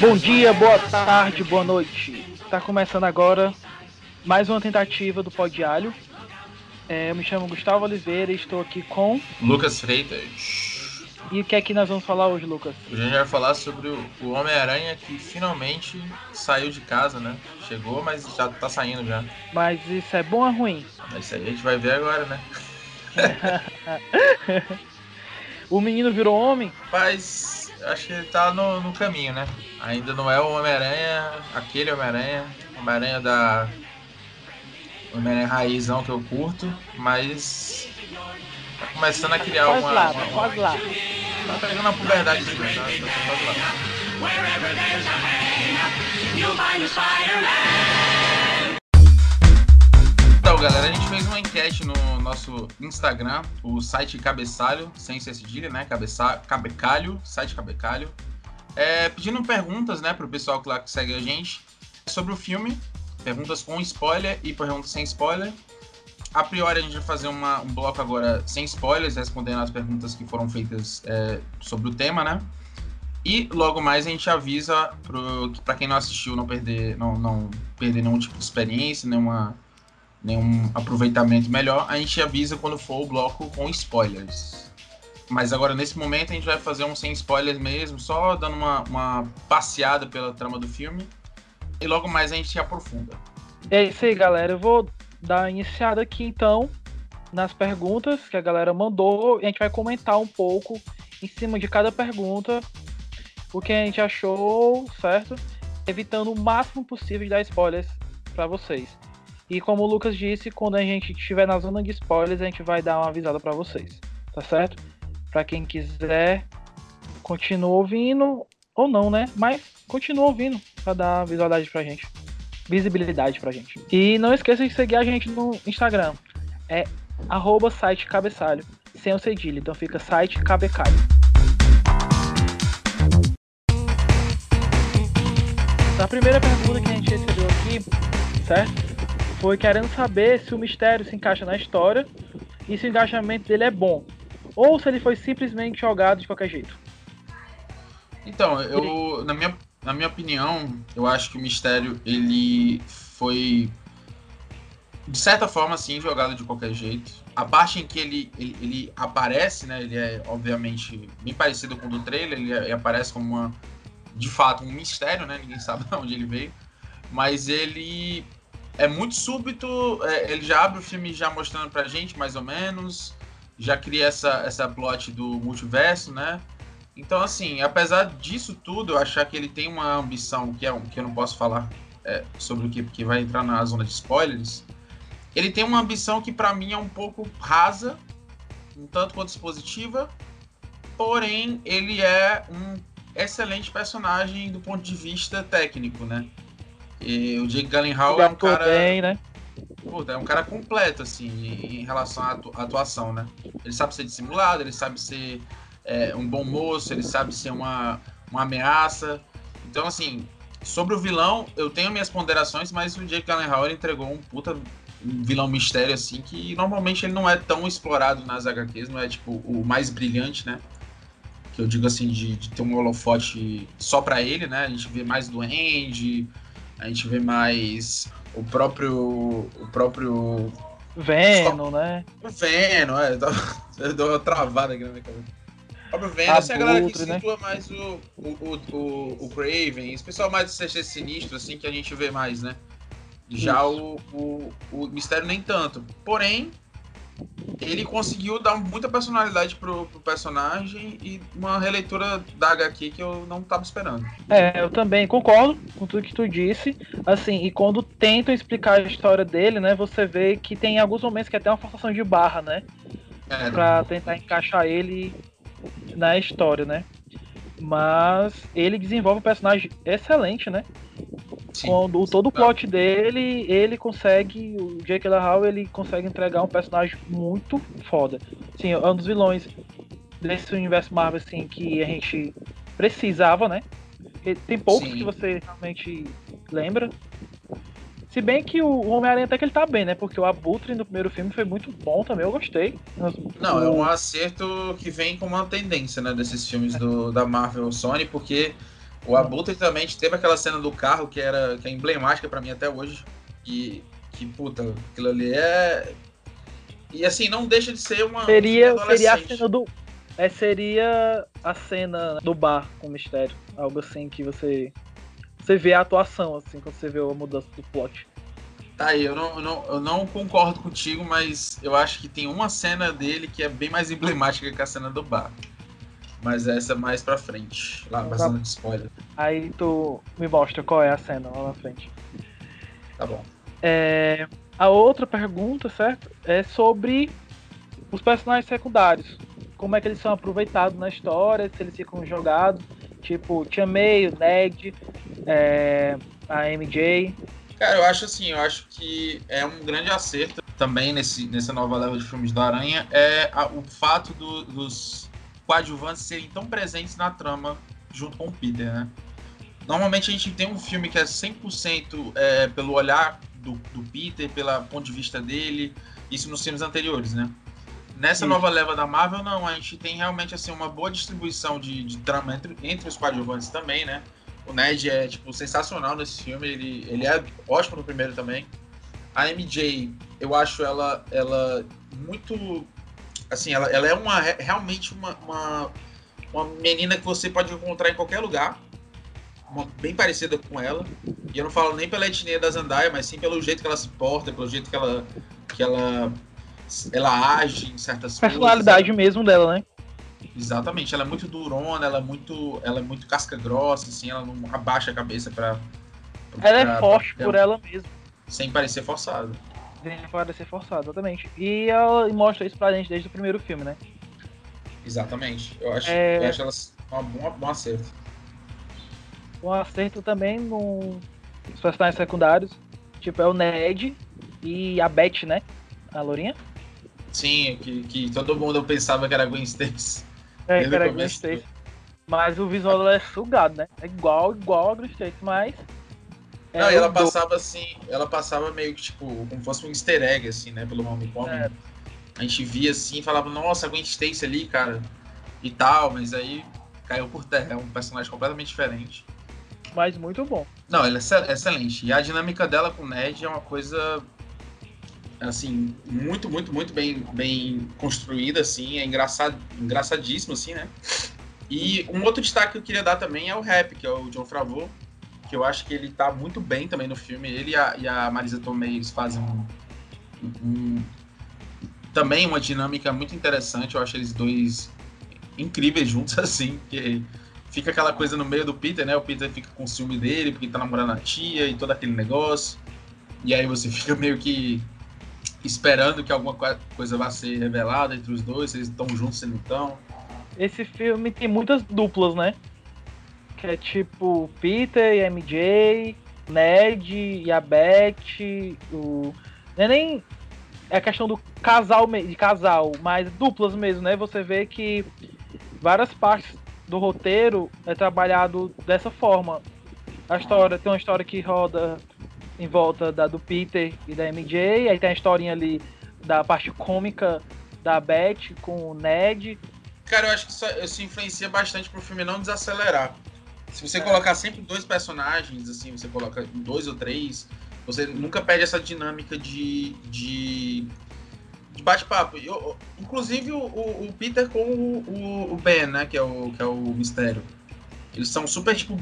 Bom dia, boa tarde, boa noite. Está começando agora mais uma tentativa do Pó de Alho. É, eu me chamo Gustavo Oliveira e estou aqui com Lucas Freitas. E o que é que nós vamos falar hoje, Lucas? Hoje a gente vai falar sobre o Homem-Aranha que finalmente saiu de casa, né? Chegou, mas já tá saindo já. Mas isso é bom ou ruim? Isso aí a gente vai ver agora, né? o menino virou homem? Mas acho que ele tá no, no caminho, né? Ainda não é o Homem-Aranha, aquele Homem-Aranha, Homem-Aranha da. Homem-Aranha raizão que eu curto, mas. Tá começando a criar quase uma. Lá, uma, quase lá. Tá pegando a puberdade sim, tá, tá quase lá. Wherever there's a man, you'll find a Spider-Man. Galera, a gente fez uma enquete no nosso Instagram, o site Cabeçalho, sem ser cedilha, né? Cabeça... Cabecalho, site Cabecalho. É, pedindo perguntas, né, pro pessoal que lá que segue a gente sobre o filme. Perguntas com spoiler e perguntas sem spoiler. A priori, a gente vai fazer uma, um bloco agora sem spoilers, respondendo as perguntas que foram feitas é, sobre o tema, né? E logo mais a gente avisa para quem não assistiu não perder, não, não perder nenhum tipo de experiência, nenhuma nenhum aproveitamento melhor, a gente avisa quando for o bloco com spoilers. Mas agora, nesse momento, a gente vai fazer um sem spoilers mesmo, só dando uma, uma passeada pela trama do filme. E logo mais a gente se aprofunda. É isso aí, galera. Eu vou dar iniciada aqui, então, nas perguntas que a galera mandou. E a gente vai comentar um pouco em cima de cada pergunta o que a gente achou, certo? Evitando o máximo possível de dar spoilers para vocês. E como o Lucas disse, quando a gente estiver na zona de spoilers, a gente vai dar uma avisada para vocês, tá certo? Para quem quiser, continua ouvindo ou não, né? Mas continua ouvindo para dar visualidade pra gente, visibilidade pra gente. E não esqueça de seguir a gente no Instagram. É arroba site cabeçalho, sem o cedilho, então fica site cabecalho. A primeira pergunta que a gente recebeu aqui, certo? Foi querendo saber se o mistério se encaixa na história e se o encaixamento dele é bom. Ou se ele foi simplesmente jogado de qualquer jeito. Então, eu, na minha, na minha opinião, eu acho que o mistério ele foi de certa forma sim jogado de qualquer jeito. A parte em que ele, ele, ele aparece, né, ele é obviamente bem parecido com o do trailer, ele, ele aparece como uma de fato um mistério, né? Ninguém sabe de onde ele veio, mas ele é muito súbito, é, ele já abre o filme já mostrando pra gente, mais ou menos, já cria essa, essa plot do multiverso, né? Então, assim, apesar disso tudo, eu achar que ele tem uma ambição, que é um que eu não posso falar é, sobre o que, porque vai entrar na zona de spoilers, ele tem uma ambição que para mim é um pouco rasa, um tanto quanto expositiva, porém ele é um excelente personagem do ponto de vista técnico, né? E o Jake Gyllenhaal é um cara. Bem, né? Puta, é um cara completo, assim, em relação à atuação, né? Ele sabe ser dissimulado, ele sabe ser é, um bom moço, ele sabe ser uma, uma ameaça. Então, assim, sobre o vilão, eu tenho minhas ponderações, mas o Jake Gyllenhaal ele entregou um puta vilão mistério, assim, que normalmente ele não é tão explorado nas HQs, não é, tipo, o mais brilhante, né? Que eu digo, assim, de, de ter um holofote só pra ele, né? A gente vê mais do Andy, a gente vê mais o próprio. O próprio. Venom, né? O Venom, é. Eu dou uma travada aqui na minha cabeça. O próprio Venom, essa é a galera que né? situa mais o, o, o, o, o Craven, esse pessoal mais do CC Sinistro, assim, que a gente vê mais, né? Já o, o, o Mistério nem tanto. Porém, ele conseguiu dar muita personalidade pro, pro, personagem e uma releitura da HQ que eu não tava esperando. É, eu também concordo com tudo que tu disse. Assim, e quando tentam explicar a história dele, né, você vê que tem alguns momentos que é até uma forçação de barra, né? É, pra tentar encaixar ele na história, né? Mas ele desenvolve um personagem excelente, né? Sim, Quando todo o plot dele, ele consegue, o Jake Gyllenhaal, ele consegue entregar um personagem muito foda. Sim, é um dos vilões desse universo Marvel assim que a gente precisava, né? Tem poucos Sim. que você realmente lembra. Se bem que o Homem-Aranha até que ele tá bem, né? Porque o Abutre no primeiro filme foi muito bom também, eu gostei. Não, é um acerto que vem como uma tendência, né, desses filmes do, da Marvel Sony, porque o Abutre também teve aquela cena do carro que era que é emblemática pra mim até hoje. E que, puta, aquilo ali é. E assim, não deixa de ser uma. Seria, seria a cena do. É, seria a cena do bar com o mistério. Algo assim que você. Você vê a atuação, assim, quando você vê a mudança do plot. Tá aí, eu não, eu não, eu não concordo contigo, mas eu acho que tem uma cena dele que é bem mais emblemática que a cena do bar. Mas essa é mais pra frente. Lá, Tá. bastante spoiler. Aí tu me mostra qual é a cena lá na frente. Tá bom. É, a outra pergunta, certo? É sobre os personagens secundários. Como é que eles são aproveitados na história, se eles ficam jogados. Tipo, Tia May, o Ned, é, a MJ. Cara, eu acho assim, eu acho que é um grande acerto também nesse, nessa nova leva de filmes do Aranha é a- o fato do- dos coadjuvantes serem tão presentes na trama junto com o Peter, né? Normalmente a gente tem um filme que é 100% é, pelo olhar do, do Peter, pelo ponto de vista dele, isso nos filmes anteriores, né? Nessa Isso. nova leva da Marvel, não, a gente tem realmente assim uma boa distribuição de, de trama entre, entre os coadjuvantes também, né? O Ned é, tipo, sensacional nesse filme. Ele, ele é ótimo no primeiro também. A MJ, eu acho ela, ela muito. Assim, ela, ela é uma, realmente uma, uma, uma menina que você pode encontrar em qualquer lugar. Uma- bem parecida com ela. E eu não falo nem pela etnia da Zendaya, mas sim pelo jeito que ela se porta, pelo jeito que ela, que ela, ela age em certas coisas. Personalidade mesmo dela, né? Exatamente, ela é muito durona, ela é muito, ela é muito casca grossa, assim, ela não abaixa a cabeça pra. pra- Ela é pra- forte pra- por ela mesma. Sem parecer forçado. Parecer forçada, exatamente. E ela mostra isso pra gente desde o primeiro filme, né? Exatamente. Eu acho, É. eu acho elas uma bom, bom acerto. Um acerto também no- nos personagens secundários. Tipo, é o Ned e a Beth, né? A Lourinha. Sim, que, que todo mundo pensava que era Gwen Stacy. É, o cara, Gwen. Stacy. Mas o visual dela é sugado, né? É igual, igual a Gwen Stacy, mas... é Não, e ela do- passava assim, ela passava meio que tipo, como fosse um easter egg, assim, né? Pelo como É. A gente via assim e falava, nossa, Gwen Stacy ali, cara, e tal, mas aí caiu por terra, é um personagem completamente diferente. Mas muito bom. Não, ela é excel- excelente. E a dinâmica dela com o Ned é uma coisa assim, muito, muito, muito bem, bem construída, assim, é engraçado, engraçadíssimo, assim, né? E um outro destaque que eu queria dar também é o rap, que é o John Favreau, que eu acho que ele tá muito bem também no filme. Ele e a, e a Marisa Tomei, eles fazem um, um- também uma dinâmica muito interessante. Eu acho eles dois incríveis juntos, assim, que fica aquela coisa no meio do Peter, né? O Peter fica com ciúme dele, porque tá namorando a tia e todo aquele negócio. E aí você fica meio que esperando que alguma co- coisa vá ser revelada entre os dois, se eles estão juntos, se não estão. Esse filme tem muitas duplas, né? Que é tipo Peter e MJ, Ned e a Beth, o. Não é nem a questão do casal de casal, mas duplas mesmo, né? Você vê que várias partes do roteiro é trabalhado dessa forma. A história tem uma história que roda em volta da do Peter e da MJ, aí tem a historinha ali da parte cômica da Beth com o Ned. Cara, eu acho que isso, isso influencia bastante pro filme não desacelerar. Se você É. colocar sempre dois personagens, assim, você coloca dois ou três, você nunca perde essa dinâmica de, de, de bate-papo. Inclusive o, o- Peter com o, o- Ben, né, que é o, que é o mistério. Eles são super, tipo,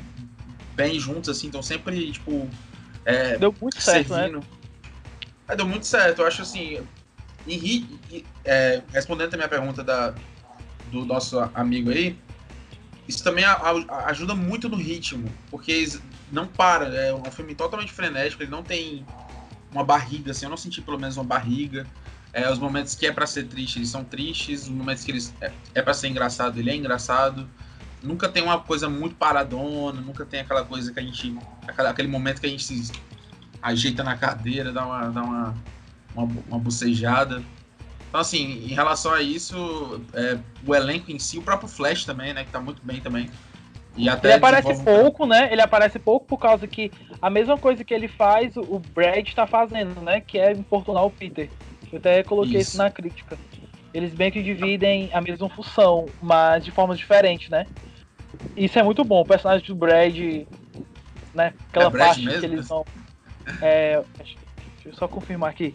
bem juntos, assim, estão sempre, tipo, é, Deu muito certo, né? servindo. É, deu muito certo. Eu acho assim. e, é, respondendo também a pergunta da, do nosso amigo aí, isso também a- a- ajuda muito no ritmo, porque não para. É um filme totalmente frenético, ele não tem uma barriga, assim, eu não senti pelo menos uma barriga. É, os momentos que é pra ser triste, eles são tristes, os momentos que eles é, é para ser engraçado, ele é engraçado. Nunca tem uma coisa muito paradona, nunca tem aquela coisa que a gente. aquele momento que a gente se ajeita na cadeira, dá uma, dá uma, uma, uma bocejada. Então, assim, em relação a isso, é, o elenco em si, o próprio Flash também, né, que tá muito bem também. E até Ele aparece um- pouco, né? Ele aparece pouco por causa que a mesma coisa que ele faz, o- Brad tá fazendo, né? Que é importunar o Peter. Eu até coloquei isso, Isso. na crítica. Eles bem que dividem a mesma função, mas de formas diferentes, né? Isso é muito bom. O personagem do Brad, né? Aquela É parte mesmo? que eles são. É, deixa eu só confirmar aqui.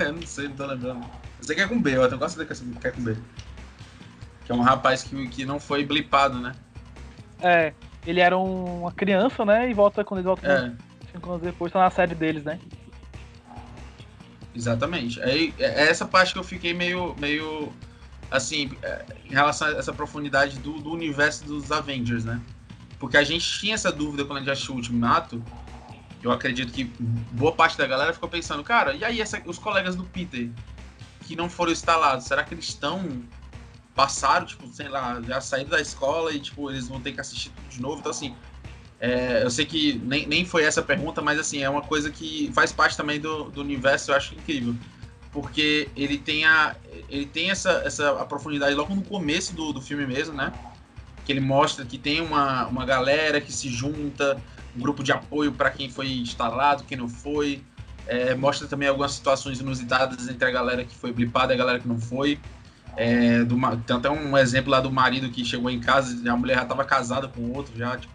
eu não sei, não tô lembrando. Você quer com B, eu até gosto de que quer com B. Que é um rapaz que, que não foi blipado, né? É, ele era um- uma criança, né? E volta quando ele volta É, cinco anos depois, tá na série deles, né? exatamente. Aí, é é essa parte que eu fiquei meio, meio assim, é, em relação a essa profundidade do, do universo dos Avengers, né? Porque a gente tinha essa dúvida quando a gente assistiu o Ultimato. Eu acredito que boa parte da galera ficou pensando, cara, e aí essa- os colegas do Peter que não foram instalados, será que eles estão passaram, tipo, sei lá, já saíram da escola e tipo, eles vão ter que assistir tudo de novo. Então assim, é, eu sei que nem, nem foi essa a pergunta, mas assim, é uma coisa que faz parte também do, do universo, eu acho incrível. Porque ele tem, a, ele tem essa, essa a profundidade logo no começo do, do filme mesmo, né? Que ele mostra que tem uma, uma galera que se junta, um grupo de apoio para quem foi instalado, quem não foi. É, mostra também algumas situações inusitadas entre a galera que foi blipada e a galera que não foi. É, do tem até um exemplo lá do marido que chegou em casa e a mulher já estava casada com outro já, tipo.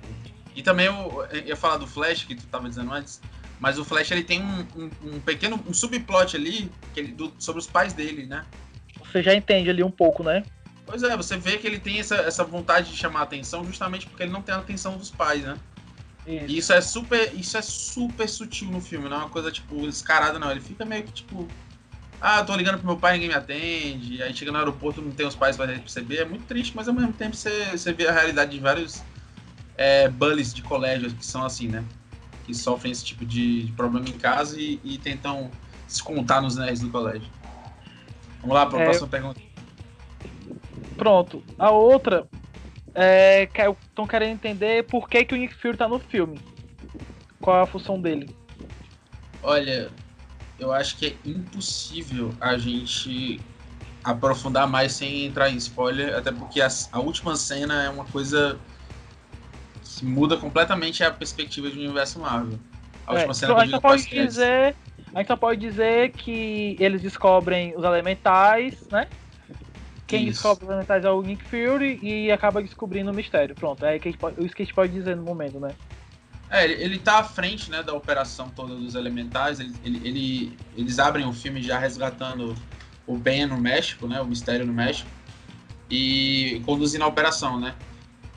E também eu, eu ia falar do Flash, que tu estava dizendo antes, mas o Flash ele tem um, um, um pequeno um subplot ali que ele, do- sobre os pais dele, né? Você já entende ali um pouco, né? Pois é, você vê que ele tem essa, essa vontade de chamar a atenção justamente porque ele não tem a atenção dos pais, né? Isso. Isso é super, isso é super sutil no filme, não é uma coisa tipo descarada não, ele fica meio que tipo ah, tô ligando pro meu pai, ninguém me atende, aí chega no aeroporto não tem os pais pra receber, é muito triste, mas ao mesmo tempo você, você vê a realidade de vários é, bullies de colégio que são assim, né? Que sofrem esse tipo de, de problema em casa e, e tentam se contar nos nerds do colégio. Vamos lá para a É, próxima pergunta. Pronto. A outra é estão querendo entender por que, que o Nick Fury tá no filme. Qual é a função dele? Olha, eu acho que é impossível a gente aprofundar mais sem entrar em spoiler, até porque a, a última cena é uma coisa que muda completamente a perspectiva do universo Marvel. A última É, cena então, a gente pode dizer. A gente só pode dizer que eles descobrem os elementais, né? Quem Isso. descobre os elementais é o Nick Fury e acaba descobrindo o mistério. Pronto, é que pode- isso que a gente pode dizer no momento, né? É, ele, ele tá à frente né, da operação toda dos elementais. Ele, ele- ele- eles abrem o filme já resgatando o Ben no México, né? O mistério no México. E conduzindo a operação, né?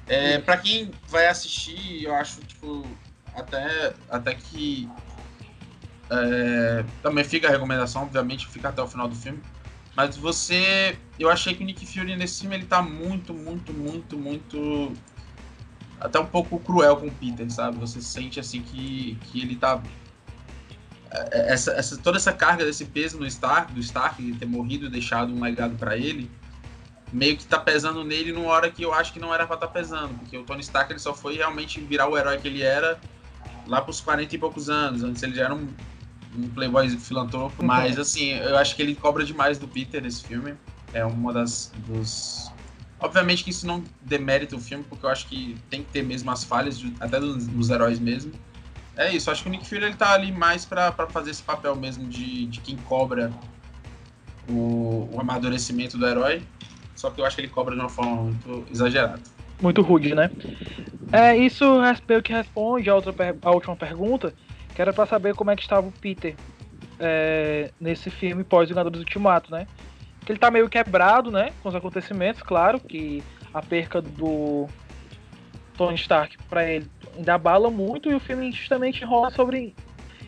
É, para quem vai assistir, eu acho, tipo, até, até que. é, também fica a recomendação, obviamente, fica até o final do filme. Mas você. Eu achei que o Nick Fury nesse filme ele tá muito, muito, muito, muito até um pouco cruel com o Peter, sabe? Você sente assim que, que ele tá. é, Essa, essa, toda essa carga desse peso no Stark, do Stark, de ter morrido e deixado um legado pra ele, meio que tá pesando nele numa hora que eu acho que não era pra estar pesando, porque o Tony Stark ele só foi realmente virar o herói que ele era lá pros 40 e poucos anos. Antes ele já era um, um playboy filantropo, mas assim, eu acho que ele cobra demais do Peter nesse filme. É uma das dos Obviamente que isso não demérita o filme, porque eu acho que tem que ter mesmo as falhas, de- até dos, dos heróis mesmo. É isso, acho que o Nick Fury ele tá ali mais pra, pra fazer esse papel mesmo de, de quem cobra o, o amadurecimento do herói. Só que eu acho que ele cobra de uma forma muito exagerada. Muito rude, né? É, isso meio que responde a, outra a última pergunta, que era pra saber como é que estava o Peter é, nesse filme pós-Vingadores Ultimato, né? Que ele tá meio quebrado, né? Com os acontecimentos, claro, que a perca do Tony Stark pra ele ainda abala muito e o filme justamente rola sobre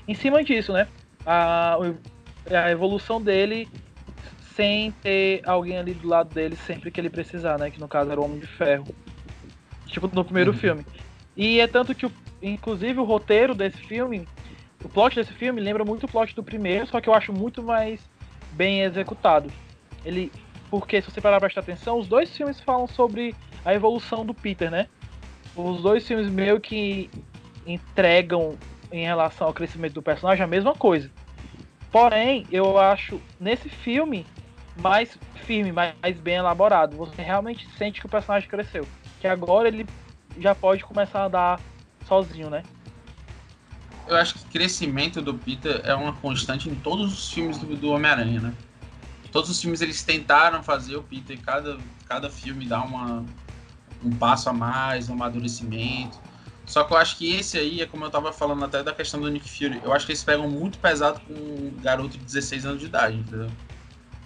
em cima disso, né? A, a evolução dele sem ter alguém ali do lado dele sempre que ele precisar, né? Que no caso era o Homem de Ferro. Tipo, no primeiro Uhum. filme. E é tanto que, o- inclusive, o roteiro desse filme, o plot desse filme lembra muito o plot do primeiro, só que eu acho muito mais bem executado. Ele, porque se você parar pra prestar atenção, os dois filmes falam sobre a evolução do Peter, né? Os dois filmes meio que entregam em relação ao crescimento do personagem a mesma coisa. Porém, eu acho nesse filme mais firme, mais, mais bem elaborado. Você realmente sente que o personagem cresceu. Que agora ele já pode começar a andar sozinho, né? Eu acho que o crescimento do Peter é uma constante em todos os filmes do, do Homem-Aranha, né? Todos os filmes eles tentaram fazer o Peter, cada, cada filme dá uma, um passo a mais, um amadurecimento. Só que eu acho que esse aí é como eu tava falando até da questão do Nick Fury. Eu acho que eles pegam muito pesado com um garoto de 16 anos de idade, entendeu?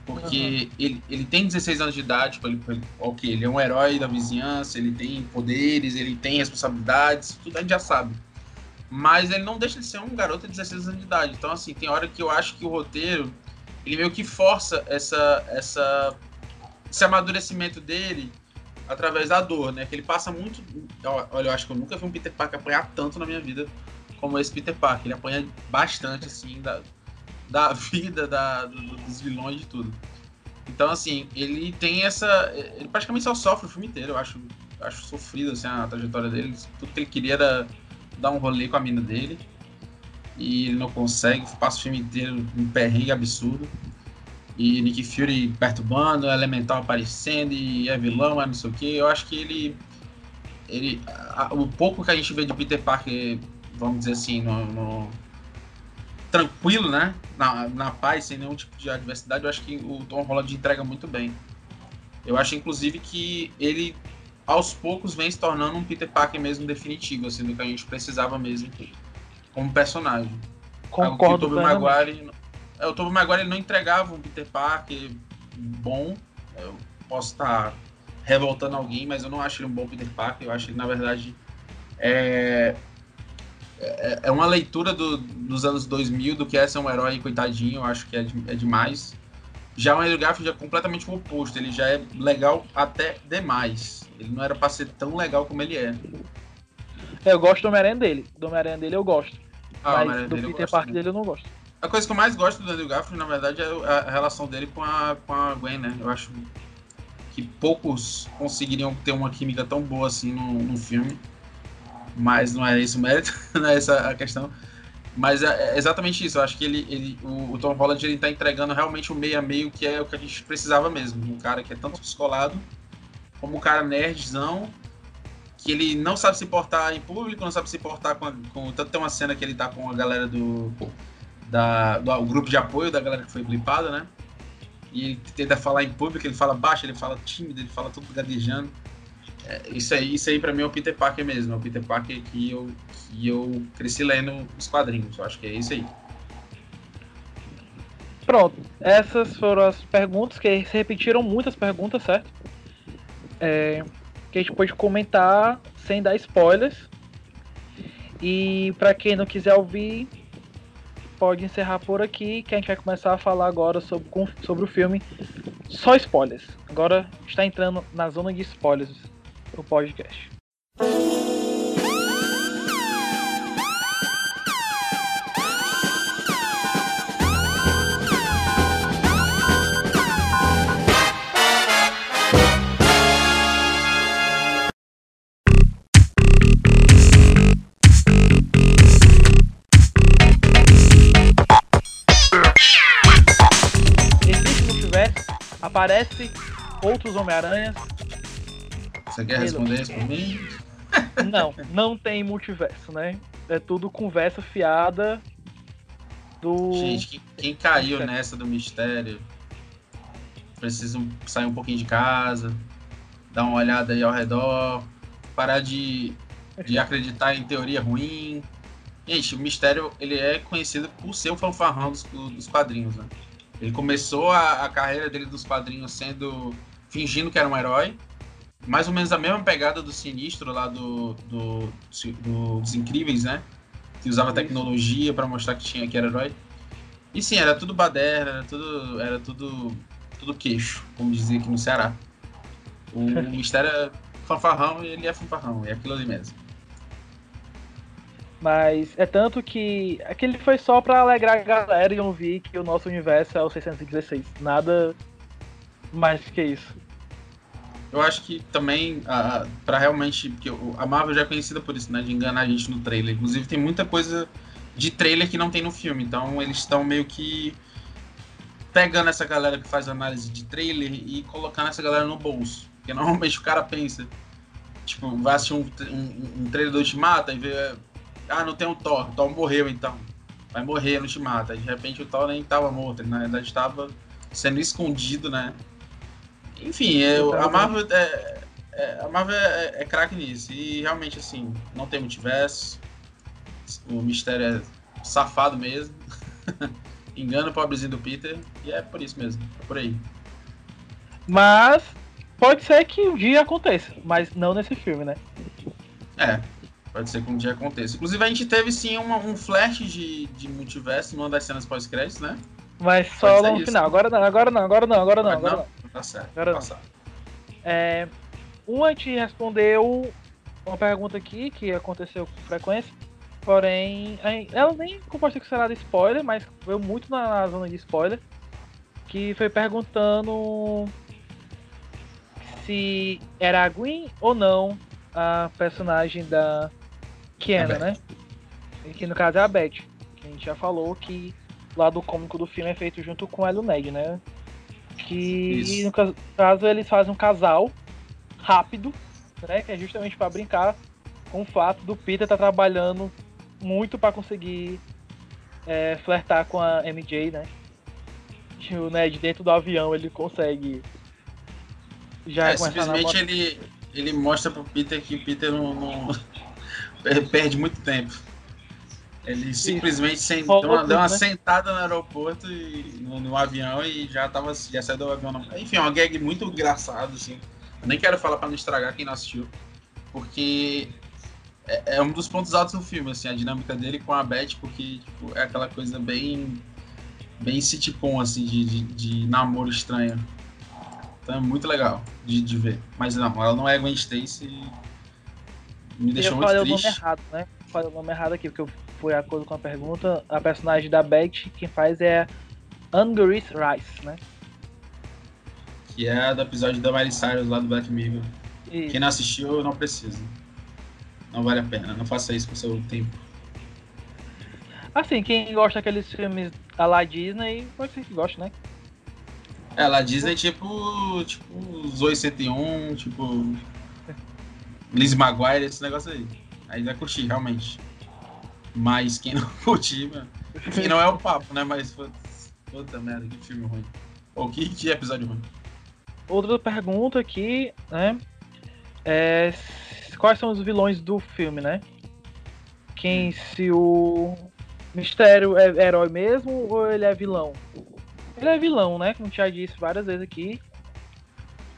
Porque uhum. ele, ele tem 16 anos de idade, tipo, ele, ele, ok, ele é um herói da vizinhança, ele tem poderes, ele tem responsabilidades, tudo a gente já sabe. Mas ele não deixa de ser um garoto de 16 anos de idade. Então, assim, tem hora que eu acho que o roteiro, ele meio que força essa, essa, esse amadurecimento dele através da dor, né? Que ele passa muito. Olha, eu acho que eu nunca vi um Peter Parker apanhar tanto na minha vida como esse Peter Parker. Ele apanha bastante, assim, da, da vida, da, do, dos vilões de tudo. Então, assim, ele tem essa. Ele praticamente só sofre o filme inteiro, eu acho. Acho sofrido assim, a trajetória dele. Tudo que ele queria era dar um rolê com a mina dele. E ele não consegue, passa o filme inteiro um perrengue absurdo e Nick Fury perturbando, Elemental aparecendo e é vilão, é não sei o que. Eu acho que ele. ele a, o pouco que a gente vê de Peter Parker, vamos dizer assim, no, no tranquilo, né? Na, na paz, sem nenhum tipo de adversidade, eu acho que o Tom Holland entrega muito bem. Eu acho, inclusive, que ele, aos poucos, vem se tornando um Peter Parker mesmo definitivo, assim, do que a gente precisava mesmo como personagem. Concordo. O Tobey Maguire é, o Tobey Maguire não entregava um Peter Parker bom. Eu posso estar revoltando alguém, mas eu não acho ele um bom Peter Parker. Eu acho ele, na verdade, é, é, é uma leitura do, dos anos 2000 do que é ser um herói coitadinho. Eu acho que é, é demais. Já o Andrew Garfield é completamente o oposto. Ele já é legal até demais. Ele não era para ser tão legal como ele é. Eu gosto do Homem-Aranha dele. Do Homem-Aranha dele eu gosto. Ah, mas do Peter Parker dele eu não gosto. A coisa que eu mais gosto do Andrew Garfield, na verdade, é a relação dele com a, com a Gwen, né? Eu acho que poucos conseguiriam ter uma química tão boa assim no, no filme. Mas não é esse o mérito, não é essa a questão. Mas é, é exatamente isso. Eu acho que ele, ele o, o Tom Holland ele tá entregando realmente o meio a meio que é o que a gente precisava mesmo. Um cara que é tanto descolado, como um cara nerdzão, que ele não sabe se portar em público, não sabe se portar com, com tanto tem uma cena que ele tá com a galera do da, do grupo de apoio da galera que foi blipada, né? E ele tenta falar em público, ele fala baixo, ele fala tímido, ele fala tudo gaguejando. É, isso aí, isso aí pra mim é o Peter Parker mesmo, é o Peter Parker que eu, que eu cresci lendo os quadrinhos, eu acho que é isso aí. Pronto, essas foram as perguntas, que se repetiram muitas perguntas, certo? É, que a gente pode comentar sem dar spoilers. E para quem não quiser ouvir, pode encerrar por aqui, que a gente vai começar a falar agora sobre, sobre o filme. Só spoilers. Agora está entrando na zona de spoilers do podcast. aparece outros Homem-Aranhas. Você quer responder isso por mim? Não, não tem multiverso, né? É tudo conversa fiada do. Gente, quem, caiu nessa do mistério precisa sair um pouquinho de casa, dar uma olhada aí ao redor, parar de, de acreditar em teoria ruim. Gente, o mistério ele é conhecido por ser o fanfarrão dos, dos quadrinhos, né? Ele começou a, a, carreira dele dos quadrinhos sendo. fingindo que era um herói. Mais ou menos a mesma pegada do Sinistro lá do, do, do dos Incríveis, né? Que usava tecnologia para mostrar que tinha que era herói. E sim, era tudo baderna, era tudo. Era tudo. tudo queixo, como dizia aqui no Ceará. O mistério é fanfarrão e ele é fanfarrão, é aquilo ali mesmo. Mas é tanto que aquele foi só para alegrar a galera e ouvir que o nosso universo é o 616. Nada mais que isso. Eu acho que também, uh, para realmente. Porque a Marvel já é conhecida por isso, né? De enganar a gente no trailer. Inclusive, tem muita coisa de trailer que não tem no filme. Então, eles estão meio que pegando essa galera que faz análise de trailer e colocando essa galera no bolso. Porque normalmente o cara pensa Tipo, vai assistir um, um, um trailer do Ultimato e vê. Ah, não tem um Thor, o Thor morreu então. Vai morrer no Ultimato. Aí, de repente o Thor nem tava morto, ele na verdade estava sendo escondido, né? Enfim, é, a Marvel é, é, a Marvel é, é craque nisso. E realmente, assim, não tem multiverso. O mistério é safado mesmo. Engana o pobrezinho do Peter. E é por isso mesmo. É por aí. Mas pode ser que um dia aconteça, mas não nesse filme, né? É, pode ser que um dia aconteça. Inclusive, a gente teve sim uma, um flash de, de multiverso numa das cenas pós-créditos, né? Mas só no final. Agora não, agora não, agora não, agora não, agora não. não. Tá certo. Agora não. É, um a gente respondeu uma pergunta aqui que aconteceu com frequência, porém, ela nem compartilhou que será de spoiler, mas veio muito na zona de spoiler, que foi perguntando se era a Gwen ou não a personagem da Kiana, né? Que no caso é a Beth, que a gente já falou que o lado cômico do filme é feito junto com o Ned, né? Que Isso. no caso eles fazem um casal rápido, né? Que é justamente para brincar com o fato do Peter estar tá trabalhando muito para conseguir é, flertar com a MJ, né? O Ned dentro do avião ele consegue já é, simplesmente ele, ele mostra pro Peter que o Peter não, não perde muito tempo. Ele simplesmente sem, deu uma, deu uma né? sentada no aeroporto e no, no, avião e já tava já saiu do avião. Enfim, é uma gag muito engraçada, assim. Eu nem quero falar para não estragar quem não assistiu, porque é, é, um dos pontos altos do filme, assim, a dinâmica dele com a Beth, porque tipo, é aquela coisa bem bem sitcom, assim, de, de, de namoro estranho. Então é muito legal de, de ver. Mas não, ela não é Gwen Stacy. Me deixou muito triste. Eu falei o nome errado, né? Falei o nome errado aqui, porque foi a coisa com a pergunta. A personagem da Beth, quem faz é Anguris Rice, né? Que é do episódio da Miley Cyrus lá do Black Mirror. Isso. Quem não assistiu, não precisa. Não vale a pena, não faça isso com o seu tempo. Assim, quem gosta daqueles filmes da la Disney, pode ser que goste, né? É, lá Disney tipo, tipo Zoe 101, tipo Liz Maguire, esse negócio aí. Aí vai curtir, realmente. Mas quem não curtir, mano, enfim, não é o papo, né? Mas puta merda, que filme ruim. Ou que, que episódio ruim. Outra pergunta aqui, né? É, quais são os vilões do filme, né? Quem se o Mistério é herói mesmo ou ele é vilão? Ele é vilão, né? Como já disse várias vezes aqui.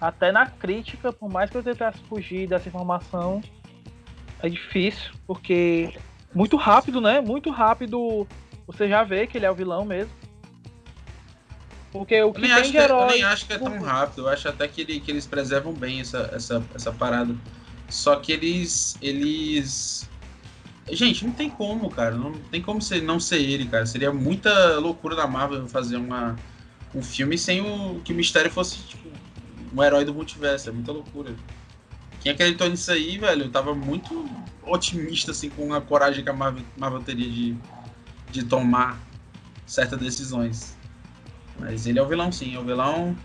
Até na crítica, por mais que eu tentasse fugir dessa informação, é difícil, porque muito rápido, né? Muito rápido você já vê que ele é o vilão mesmo. Porque o que eu tem de herói... Eu nem acho que é tão rápido, eu acho até que, ele, que eles preservam bem essa, essa, essa parada. Só que eles. Eles. Gente, não tem como, cara. Não tem como ser, não ser ele, cara. Seria muita loucura da Marvel fazer uma, um filme sem o que o mistério fosse tipo, um herói do multiverso. É muita loucura. Quem acreditou nisso aí, velho, eu tava muito otimista assim com a coragem que a Marvel, Marvel teria de, de tomar certas decisões. Mas ele é o vilão, sim, é o vilão.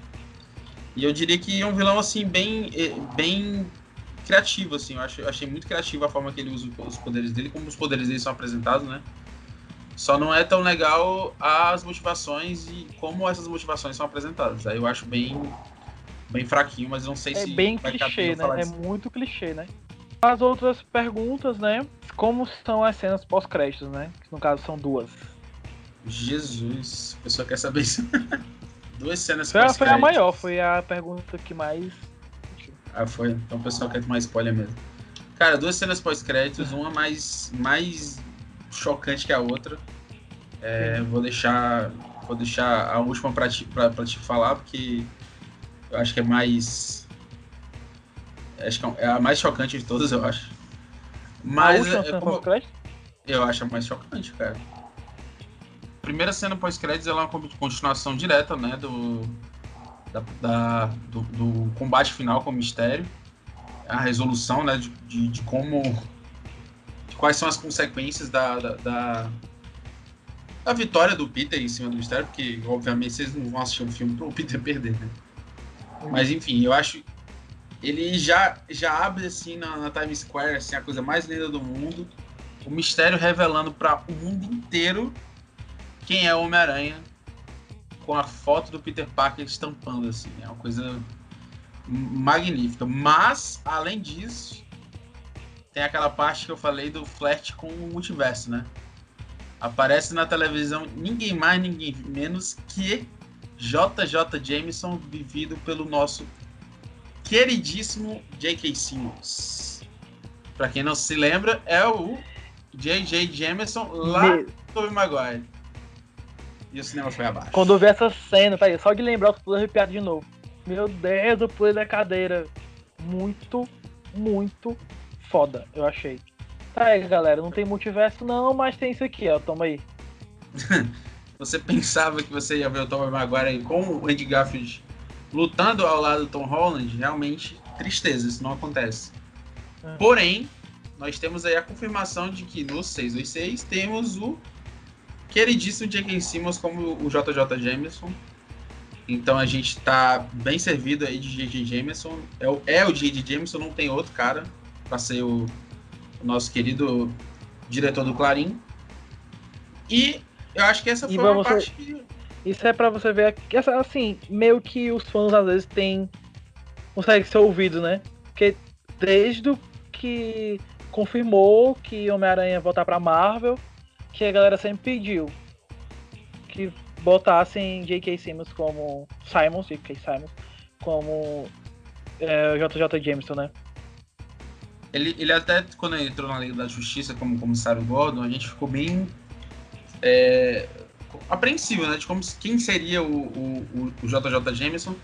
E eu diria que é um vilão assim bem, eh, bem criativo, assim. Eu achei, achei muito criativo a forma que ele usa os poderes dele, como os poderes dele são apresentados, né? Só não é tão legal as motivações e como essas motivações são apresentadas. Aí eu acho bem, bem fraquinho, mas não sei é se. É bem clichê, né? É muito clichê, né? As outras perguntas, né? Como são as cenas pós-créditos, né? Que no caso são duas. Jesus, a pessoa quer saber isso. Duas cenas foi, foi a maior, foi a pergunta que mais. Ah, foi. Então o pessoal quer mais spoiler mesmo. Cara, duas cenas pós-créditos, uma mais, mais chocante que a outra. É, vou deixar vou deixar a última para te, pra, pra te falar, porque eu acho que é mais. Acho que é a mais chocante de todas, eu acho. Mas. A última é, como, eu acho a mais chocante, cara. A primeira cena pós-créditos é uma continuação direta, né? Do, da, da do, do, combate final com o mistério. A resolução, né? De, de, de como quais são as consequências da, da, da, da, vitória do Peter em cima do Mistério, porque obviamente vocês não vão assistir um filme para o Peter perder, né? Mas enfim, eu acho ele já, já abre assim na, na Times Square, assim, a coisa mais linda do mundo. O mistério revelando para o mundo inteiro quem é o Homem-Aranha com a foto do Peter Parker estampando assim. É uma coisa magnífica. Mas, além disso, tem aquela parte que eu falei do flerte com o multiverso, né? Aparece na televisão ninguém mais, ninguém menos que JJ Jameson, vivido pelo nosso queridíssimo J.K. Simmons. Para quem não se lembra, é o J.J. Jameson lá do Tobey Maguire. E o cinema foi abaixo. Quando eu vi essa cena, tá aí, só de lembrar, eu tô arrepiado de novo. Meu Deus, o play da cadeira. Muito, muito foda, eu achei. Tá aí, galera, não tem multiverso não, mas tem isso aqui, ó, toma aí. você pensava que você ia ver o Tom Maguire com o Andy Garfield lutando ao lado do Tom Holland, realmente tristeza, isso não acontece. É. Porém, nós temos aí a confirmação de que no 626 temos o queridíssimo J.K. Simmons como o JJ Jameson. Então a gente tá bem servido aí de J.J. Jameson. É o, é o J.J. Jameson, não tem outro cara para ser o, o, nosso querido diretor do Clarim. E eu acho que essa foi uma você... parte que... Isso é para você ver que, assim, meio que os fãs às vezes têm. conseguem ser ouvidos, né? Porque desde que confirmou que Homem-Aranha ia voltar pra Marvel, que a galera sempre pediu que botassem J.K. Simmons como. Simons, J.K. Simons, como é, JJ Jameson, né? Ele, ele até, quando ele entrou na Liga da Justiça como comissário Gordon, a gente ficou bem é, apreensivo, né? De como, quem seria o, o, o, JJ Jameson.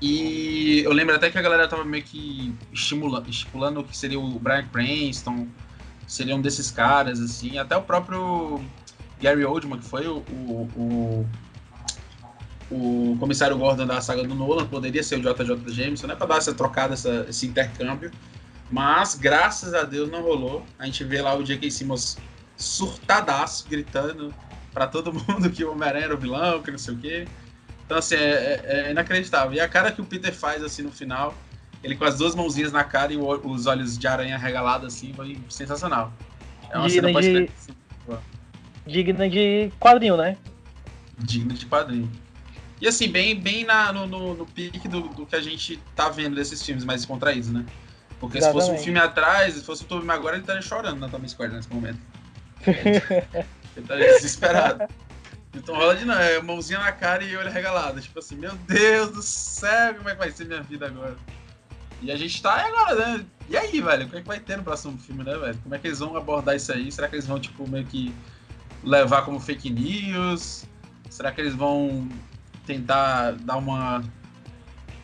E eu lembro até que a galera tava meio que estimulando, estimulando o que seria o Brian Cranston, seria um desses caras, assim. Até o próprio Gary Oldman, que foi o, o, o, o comissário Gordon da saga do Nolan, poderia ser o JJ Jameson, né? Pra dar essa trocada, essa, esse intercâmbio. Mas, graças a Deus, não rolou. A gente vê lá o J.K. Simmons surtadaço, gritando para todo mundo que o Homem-Aranha era o vilão, que não sei o quê. Então, assim, é, é, é, inacreditável. E a cara que o Peter faz, assim, no final, ele com as duas mãozinhas na cara e o, os olhos de aranha regalados, assim, foi sensacional. É uma digna cena de... Digna de quadrinho, né? Digna de quadrinho. E, assim, bem, bem na, no, no, no pique do, do, que a gente tá vendo desses filmes mais contraídos, né? Porque Exatamente. se fosse um filme atrás, se fosse o Tobey Maguire, ele estaria chorando na Thomas Square nesse momento. Ele tá desesperado. Então de não, é mãozinha na cara e olho regalado. Tipo assim, meu Deus do céu, como é que vai ser minha vida agora? E a gente tá agora, né? E aí, velho? O que é que vai ter no próximo filme, né, velho? Como é que eles vão abordar isso aí? Será que eles vão, tipo, meio que levar como fake news? Será que eles vão tentar dar uma.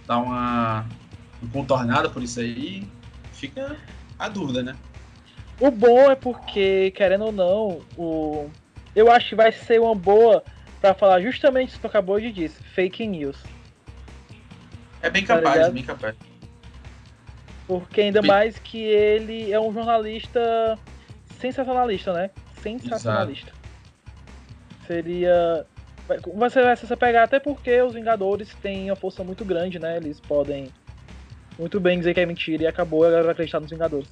dar uma. um contornada por isso aí? Fica a dúvida, né? O bom é porque, querendo ou não, o... eu acho que vai ser uma boa para falar justamente isso que tu acabou de dizer, fake news. É bem capaz, tá bem capaz. Porque ainda bem... mais que ele é um jornalista sensacionalista, né? Sensacionalista. Exato. Seria. Você vai se pegar até porque os Vingadores têm uma força muito grande, né? Eles podem muito bem dizer que é mentira e acabou a galera acreditar nos Vingadores.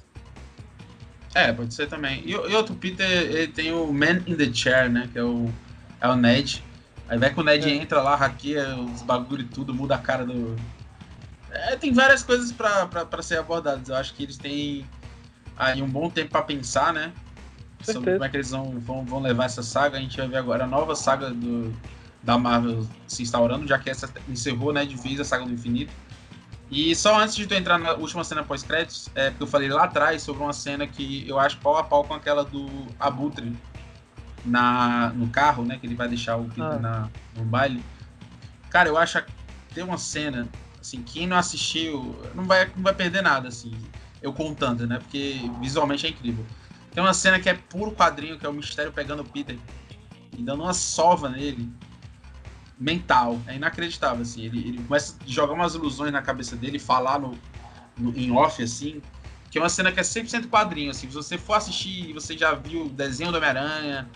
É, pode ser também. E, e outro Peter, ele tem o Man in the Chair, né? Que é o, é o Ned. Aí vai que o Ned é. entra lá, hackeia os bagulho e tudo, muda a cara do. É, tem várias coisas para ser abordadas. Eu acho que eles têm aí um bom tempo para pensar, né? Sobre como é que eles vão, vão, vão levar essa saga. A gente vai ver agora a nova saga do, da Marvel se instaurando, já que essa encerrou, né, de vez a saga do infinito. E só antes de tu entrar na última cena pós-créditos, é porque eu falei lá atrás sobre uma cena que eu acho pau a pau com aquela do Abutre na, no carro, né? Que ele vai deixar o Peter ah. na, no baile. Cara, eu acho que tem uma cena, assim, quem não assistiu não vai, não vai perder nada, assim, eu contando, né? Porque visualmente é incrível. Tem uma cena que é puro quadrinho, que é o mistério pegando o Peter e dando uma sova nele mental. É inacreditável, assim. Ele, ele começa a jogar umas ilusões na cabeça dele, falar no, no, em off, assim. Que é uma cena que é 100% quadrinho, assim. Se você for assistir, você já viu o desenho do Homem-Aranha,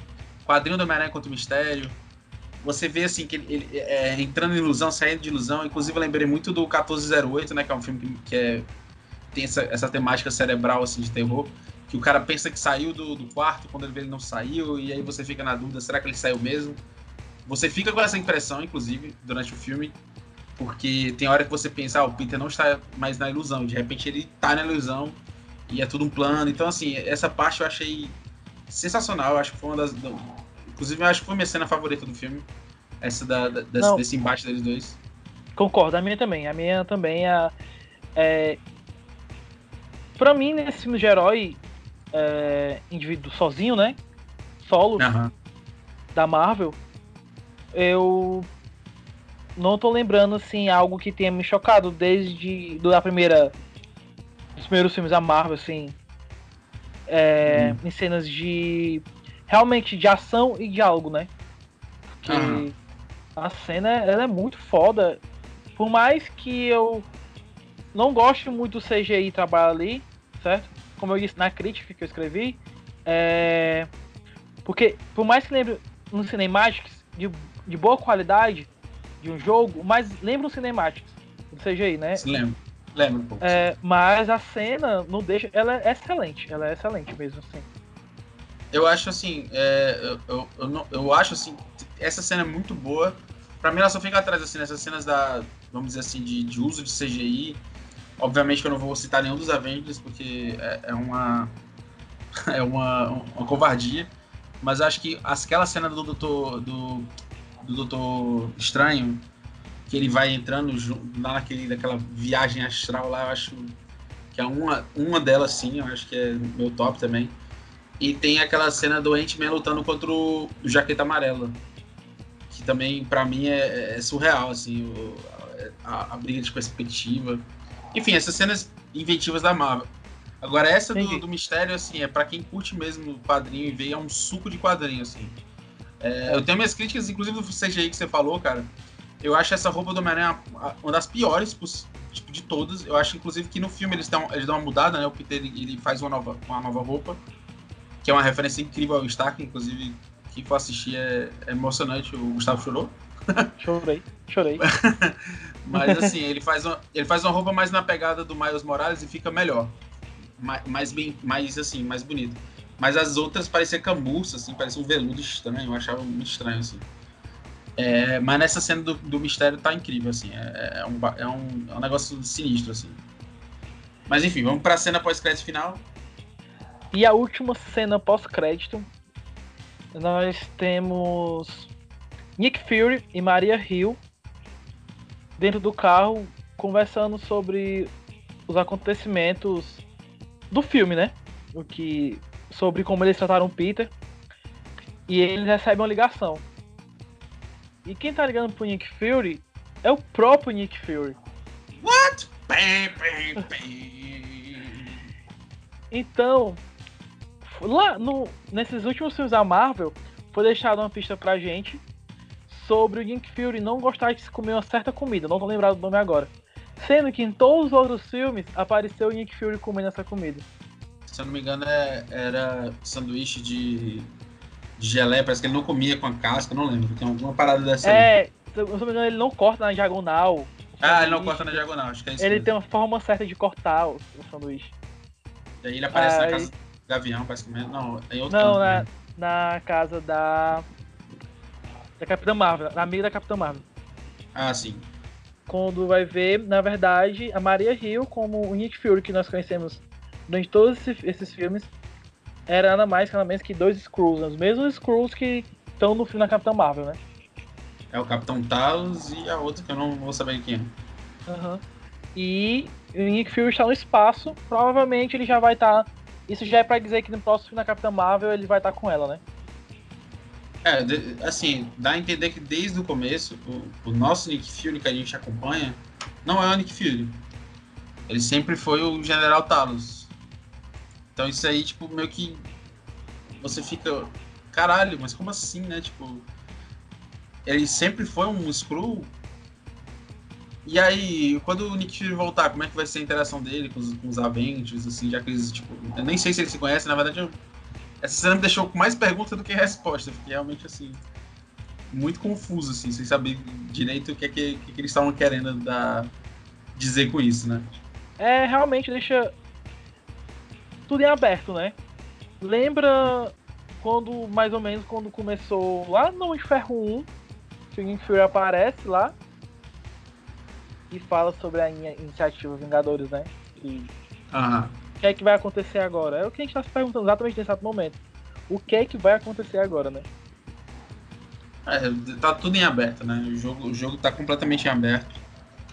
quadrinho do Homem-Aranha contra o Mistério. você vê assim que ele, ele, é, entrando em ilusão, saindo de ilusão. Inclusive, eu lembrei muito do 1408, né? Que é um filme que, que é, tem essa, essa temática cerebral assim, de terror. Que o cara pensa que saiu do, do quarto, quando ele vê ele não saiu, e aí você fica na dúvida, será que ele saiu mesmo? Você fica com essa impressão, inclusive, durante o filme, porque tem hora que você pensa, ah, o Peter não está mais na ilusão, de repente ele está na ilusão e é tudo um plano. Então, assim, essa parte eu achei sensacional, eu acho que foi uma das. Inclusive, eu acho que foi minha cena favorita do filme, essa da, da desse, desse, embate deles dois. Concordo, a minha também. A minha também é. é... Pra mim, nesse filme de herói, é, indivíduo sozinho, né? Solo, uhum. da Marvel, eu não tô lembrando assim algo que tenha me chocado desde do, a primeira dos primeiros filmes da Marvel assim é, hum. em cenas de realmente de ação e diálogo né que uhum. a cena ela é muito foda por mais que eu não goste muito do CGI trabalhar ali certo como eu disse na crítica que eu escrevi é, porque por mais que lembre no Cinematics de de boa qualidade de um jogo, mas lembra o Cinematics do CGI, né? Lembro. Lembro um pouco. É, mas a cena não deixa. Ela é excelente. Ela é excelente mesmo, assim. Eu acho assim. É, eu, eu, eu, não, eu, acho assim. Essa cena é muito boa. Pra mim, ela só fica atrás, assim, nessas cenas da. Vamos dizer assim, de, de uso de CGI. Obviamente que eu não vou citar nenhum dos Avengers, porque é, é uma. É uma, uma covardia. Mas acho que aquela cena do Doutor. Do, do Doutor Estranho, que ele vai entrando lá naquele, naquela viagem astral lá, eu acho que é uma, uma delas sim, eu acho que é meu top também. E tem aquela cena do Ant-Man lutando contra o, o Jaqueta Amarela, que também para mim é, é, surreal, assim, o, a, a, briga de perspectiva. Enfim, essas cenas inventivas da Marvel. Agora essa do, do mistério, assim, é para quem curte mesmo o quadrinho e vê, é um suco de quadrinho, assim. É, eu tenho minhas críticas, inclusive do CGI que você falou, cara. Eu acho essa roupa do Homem-Aranha uma das piores tipo, de todas. Eu acho, inclusive, que no filme eles dão, eles dão uma mudada, né? O Peter ele faz uma nova, uma nova roupa, que é uma referência incrível ao Stark, inclusive. Quem for assistir é, é emocionante. O Gustavo chorou. Chorei, chorei. Mas assim, ele faz, uma, ele faz uma roupa mais na pegada do Miles Morales e fica melhor. Mais, mais bem, mais assim, mais bonito. Mas as outras pareciam camurça, assim, parecia um veludo estranho, eu achava muito estranho, assim. É, mas nessa cena do, do, mistério tá incrível, assim, é, é, um, é, um, é um negócio sinistro, assim. Mas enfim, vamos pra cena pós-crédito final. E a última cena pós-crédito, nós temos Nick Fury e Maria Hill dentro do carro conversando sobre os acontecimentos do filme, né? O que sobre como eles trataram Peter. E eles recebem uma ligação. E quem tá ligando pro Nick Fury é o próprio Nick Fury. What? Bam, bam, bam. então, lá no, nesses últimos filmes da Marvel, foi deixada uma pista pra gente sobre o Nick Fury não gostar de se comer uma certa comida, não tô lembrado do nome agora. Sendo que em todos os outros filmes apareceu o Nick Fury comendo essa comida se eu não me engano, é, era sanduíche de, de geleia, parece que ele não comia com a casca, não lembro. Tem alguma parada dessa é, aí. se eu não me engano, ele não corta na diagonal. Ah, ele não corta na diagonal, acho que é isso. Ele mesmo. tem uma forma certa de cortar o, o sanduíche. E aí ele aparece na casa do Gavião, parece que Não, em outro Não, na, né? na casa da. Da Capitã Marvel, na amiga da Capitã Marvel. Ah, sim. Quando vai ver, na verdade, a Maria Hill como o Nick Fury que nós conhecemos durante todos esses filmes, era nada mais nada menos que dois Skrulls, né? os mesmos Skrulls que estão no filme da Capitã Marvel, né? É o Capitão Talos e a outra que eu não vou saber quem é. Uhum. E o Nick Fury está no espaço, provavelmente ele já vai estar. Tá... Isso já é pra dizer que no próximo filme da Capitã Marvel ele vai estar tá com ela, né? É, assim, dá a entender que desde o começo, o, o nosso Nick Fury que a gente acompanha não é o Nick Fury. Ele sempre foi o General Talos. Então isso aí, tipo, meio que você fica, caralho, mas como assim, né? Tipo, ele sempre foi um Skrull. E aí, quando o Nick Fury voltar, como é que vai ser a interação dele com os, com os Avengers, assim, já que eles, tipo, eu nem sei se eles se conhecem, na verdade, eu, essa cena me deixou com mais perguntas do que resposta, fiquei realmente assim. muito confuso, assim, sem saber direito o que, é que, que, que eles estavam querendo dar, dizer com isso, né? É, realmente deixa tudo em aberto, né? Lembra quando, mais ou menos, quando começou lá no de Ferro 1, que o Nick Fury aparece lá e fala sobre a in- iniciativa Vingadores, né? E Aham. o que é que vai acontecer agora? É o que a gente tá se perguntando exatamente nesse momento. O que é que vai acontecer agora, né? É, tá tudo em aberto, né? O jogo, o jogo tá completamente em aberto.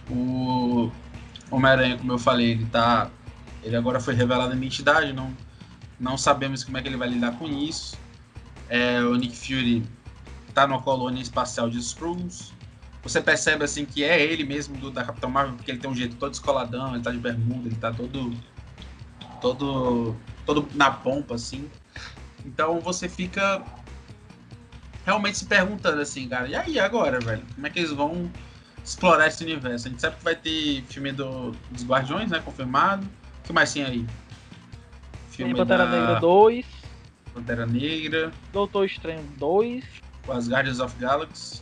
O Homem-Aranha, como eu falei, ele tá. Ele agora foi revelado a identidade, não, não sabemos como é que ele vai lidar com isso. É, o Nick Fury tá numa colônia espacial de Skrulls. Você percebe assim que é ele mesmo do, da Capitão Marvel, porque ele tem um jeito todo escoladão, ele tá de bermuda, ele tá todo. todo. todo na pompa, assim. Então você fica realmente se perguntando assim, cara, e aí agora, velho? Como é que eles vão explorar esse universo? A gente sabe que vai ter filme do, dos Guardiões, né? Confirmado. Que mais tem aí? Tem Pantera da Negra 2, Pantera Negra, Doutor Estranho 2, as Guardians of Galaxy.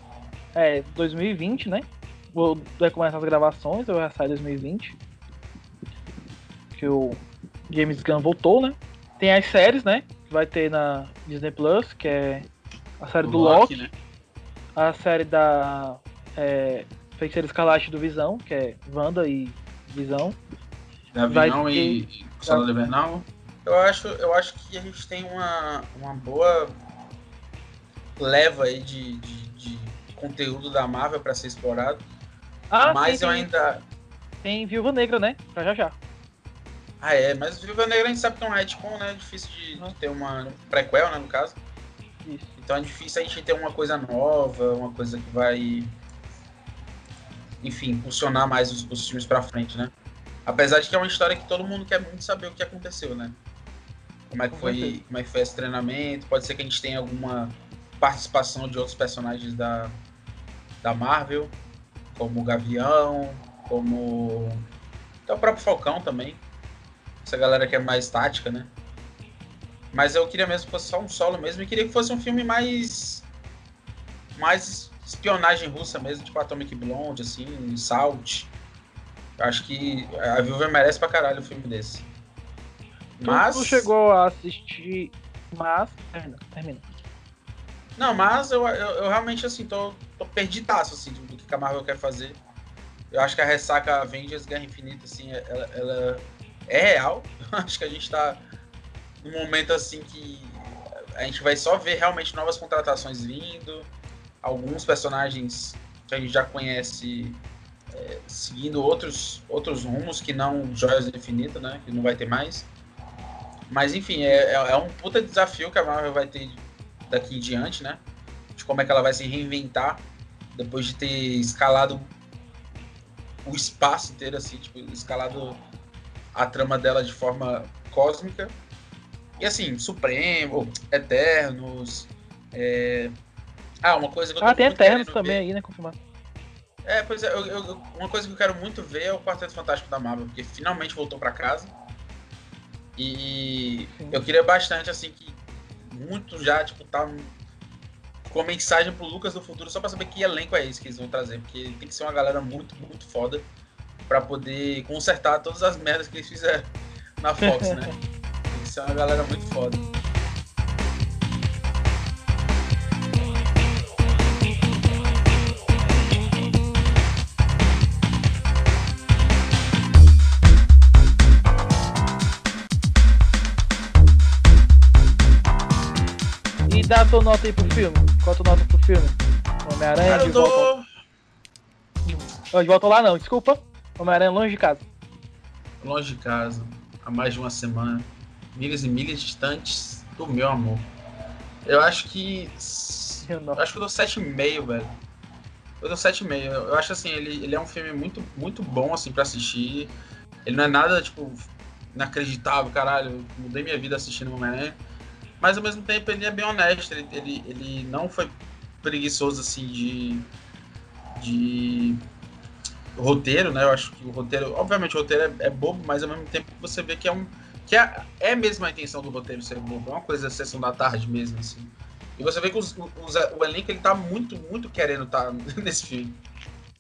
é 2020, né? Vou começar as gravações, eu já saio 2020. Que o James Gunn voltou, né? Tem as séries, né? Que vai ter na Disney Plus, que é a série o do Loki, né? a série da é, Feiticeira Escarlate do Visão, que é Wanda e Visão. Gavião vai e e Soldado Invernal. Eu acho, eu acho que a gente tem uma, uma boa leva aí de, de, de conteúdo da Marvel para ser explorado. Ah, mas tem, eu ainda. tem Viúva Negra, né? Pra já já. Ah, é, mas Viva Negra a gente sabe que é um retcon, né? É difícil de, de Uhum. ter uma um prequel, né, no caso. Isso. Então é difícil a gente ter uma coisa nova, uma coisa que vai, enfim, impulsionar mais os, os filmes pra frente, né? Apesar de que é uma história que todo mundo quer muito saber o que aconteceu, né? Como é que foi, como é que foi esse treinamento? Pode ser que a gente tenha alguma participação de outros personagens da, da Marvel, como o Gavião, como até o próprio Falcão também. Essa galera que é mais tática, né? Mas eu queria mesmo que fosse só um solo mesmo e queria que fosse um filme mais. mais espionagem russa mesmo, tipo Atomic Blonde, assim, Salt. Acho que a Viúva merece pra caralho um filme desse. Mas. Tu chegou a assistir, mas. Termina, termina. Não, mas eu, eu, eu realmente assim, tô, tô perdidaço assim, do que a Marvel quer fazer. Eu acho que a ressaca Avengers Guerra Infinita, assim, ela, ela é real. Eu acho que a gente tá num momento assim que a gente vai só ver realmente novas contratações vindo, alguns personagens que a gente já conhece é, seguindo outros, outros rumos que não Joias do Infinito, né? Que não vai ter mais. Mas enfim, é, é, é um puta desafio que a Marvel vai ter daqui em diante, né? De como é que ela vai se reinventar depois de ter escalado o espaço inteiro, assim, tipo, escalado a trama dela de forma cósmica. E assim, Supremo, Eternos. é, Ah, uma coisa que eu tô Ah, tem Eternos também ver- aí, né? Confirmado. É, pois é, eu- eu- uma coisa que eu quero muito ver é o Quarteto Fantástico da Marvel, porque finalmente voltou pra casa. E Sim. eu queria bastante, assim, que muito já, tipo, tá com mensagem pro Lucas do futuro, só pra saber que elenco é esse que eles vão trazer, porque tem que ser uma galera muito, muito foda pra poder consertar todas as merdas que eles fizeram na Fox, né? Tem que ser uma galera muito foda. Dá a tua nota aí pro filme. Qual a tua nota pro filme? Homem-Aranha de eu volta. dou Oh, de volta lá não, desculpa. Homem-Aranha longe de casa. longe de casa há mais de uma semana, milhas e milhas distantes do meu amor. Eu acho que. Eu não. Eu acho que eu dou 7,5, velho. Eu dou 7,5. Eu acho assim, ele, ele é um filme muito, muito bom assim para assistir. Ele não é nada, tipo, inacreditável, caralho. Mudei minha vida assistindo Homem-Aranha. Mas ao mesmo tempo ele é bem honesto. Ele, ele, ele não foi preguiçoso assim de. de roteiro, né? Eu acho que o roteiro, obviamente o roteiro é, é bobo, mas ao mesmo tempo você vê que é um que é, é mesmo a intenção do roteiro ser bobo, é uma coisa da sessão da tarde mesmo assim. E você vê que os, os, o elenco ele tá muito, muito querendo estar tá nesse filme.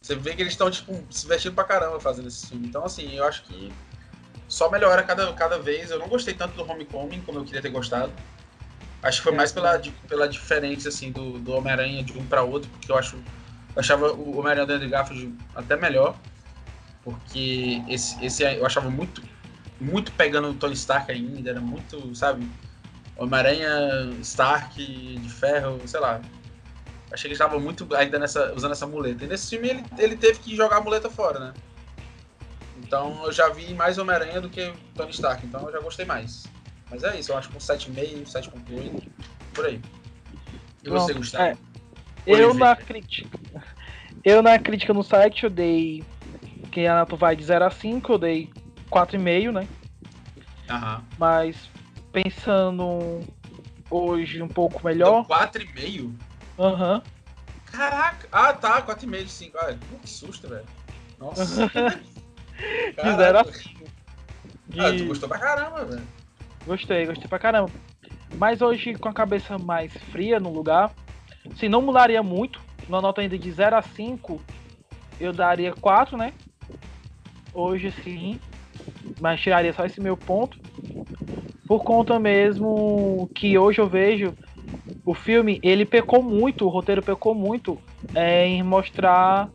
Você vê que eles estão, tipo, se vestindo pra caramba fazendo esse filme. Então, assim, eu acho que só melhora cada, cada vez. Eu não gostei tanto do Homecoming como eu queria ter gostado. Acho que foi é, mais pela, de, pela diferença, assim, do, do Homem-Aranha de um para outro, porque eu acho eu achava o Homem-Aranha do Andrew Garfield até melhor, porque esse, esse eu achava muito, muito pegando o Tony Stark ainda, era muito, sabe, Homem-Aranha Stark de ferro, sei lá. Achei que estava muito ainda nessa, usando essa muleta. E nesse filme ele, ele teve que jogar a muleta fora, né? Então eu já vi mais Homem-Aranha do que Tony Stark, então eu já gostei mais. Mas é isso, eu acho que um 7,5, 7,8, por aí. E você, Gustavo? É, eu na crítica. Eu na crítica no site eu dei. Que a nota vai de 0 a 5, eu dei 4,5, né? Aham. Mas pensando hoje um pouco melhor. 4,5? Aham. Caraca! Ah tá, 4,5 de 5. Ah, que susto, velho. Nossa. de 0 a 5. De... Ah, tu gostou pra caramba, velho. Gostei, gostei pra caramba. Mas hoje com a cabeça mais fria no lugar, Sim, não mudaria muito. Uma nota ainda de 0 a 5, eu daria 4, né? Hoje sim. Mas tiraria só esse meu ponto. Por conta mesmo que hoje eu vejo o filme, ele pecou muito, o roteiro pecou muito é, em mostrar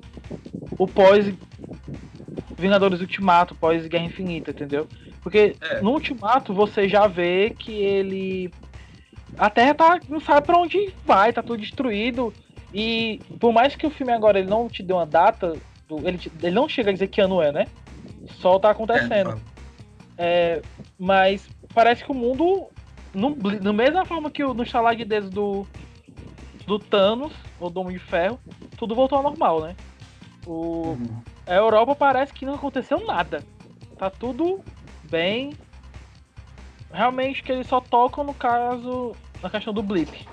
o pós Vingadores Ultimato, pós Guerra Infinita, entendeu? Porque é. no Ultimato você já vê que ele a Terra tá, não sabe para onde vai, tá tudo destruído. E por mais que o filme agora ele não te dê uma data, do, ele, te, ele não chega a dizer que ano é, né? Só tá acontecendo. É, mas parece que o mundo, no, no mesma forma que o, no estalar de dedos do, do Thanos, o Domo de Ferro, tudo voltou ao normal, né? O, uhum. A Europa parece que não aconteceu nada. Tá tudo bem. Realmente que eles só tocam no caso na questão do blip.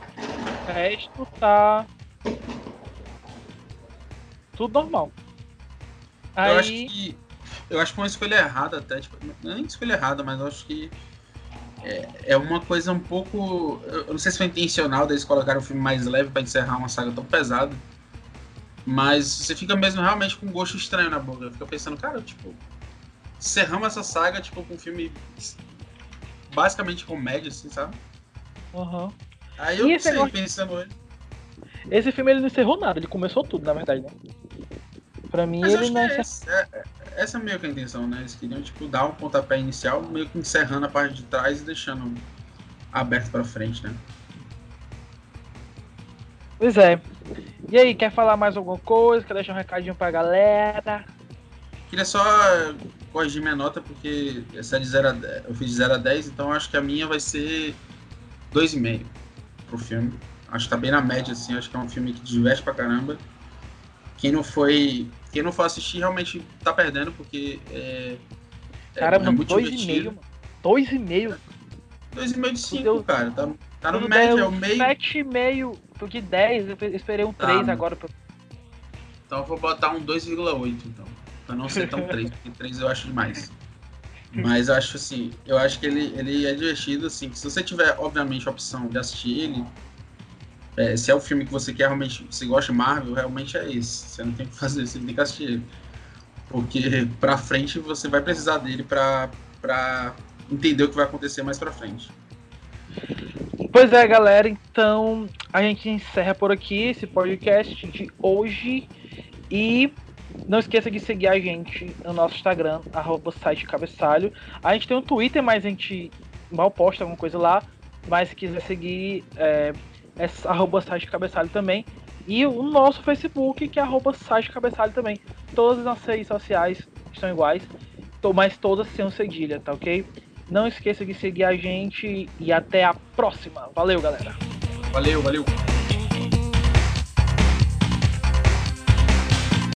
O resto tá. Tudo normal. Aí... Eu acho que. Eu acho que uma escolha errada até, tipo, não é nem escolha errada, mas eu acho que é, é uma coisa um pouco. Eu não sei se foi intencional deles colocar um filme mais leve para encerrar uma saga tão pesada. Mas você fica mesmo realmente com um gosto estranho na boca. Fica pensando, cara, tipo, encerramos essa saga, tipo, com um filme basicamente comédia, assim, sabe? Uhum. Aí eu e sei, negócio... pensando. Esse filme ele não encerrou nada, ele começou tudo, na verdade, né? Pra mim Mas ele não. É essa, é, é, essa é meio que a intenção, né? Eles queriam tipo, dar um pontapé inicial, meio que encerrando a parte de trás e deixando aberto pra frente, né? Pois é. E aí, quer falar mais alguma coisa? Quer deixar um recadinho pra galera? Queria só corrigir minha nota, porque essa é de 0 a 10, eu fiz de 0 a 10, então acho que a minha vai ser 2,5 pro filme. Acho que tá bem na média, assim. Acho que é um filme que diverte pra caramba. Quem não foi. Quem não for assistir realmente tá perdendo, porque é. é cara, é, muito dois divertido. e meio, mano. Dois e meio. Dois e meio de cinco, cara. Tá, tá no médio, é o meio. Sete e meio porque 10, eu esperei um 3 ah, agora. Pra... Então eu vou botar um 2,8, então. Pra não ser tão 3, porque 3 eu acho demais. Mas acho assim, eu acho que ele, ele é divertido, assim, se você tiver, obviamente, a opção de assistir ele, é, se é o filme que você quer realmente, se gosta de Marvel, realmente é esse. Você não tem que fazer, você tem que assistir ele. Porque pra frente você vai precisar dele pra, pra entender o que vai acontecer mais pra frente. Pois é, galera, então a gente encerra por aqui esse podcast de hoje e não esqueça de seguir a gente no nosso Instagram, arroba site cabeçalho. A gente tem um Twitter, mas a gente mal posta alguma coisa lá. Mas se quiser seguir, é, é arroba site cabeçalho também. E o nosso Facebook, que é arroba site cabeçalho também. Todas as nossas redes sociais estão iguais, mas todas sem cedilha, tá ok? Não esqueça de seguir a gente e até a próxima. Valeu, galera. Valeu, valeu.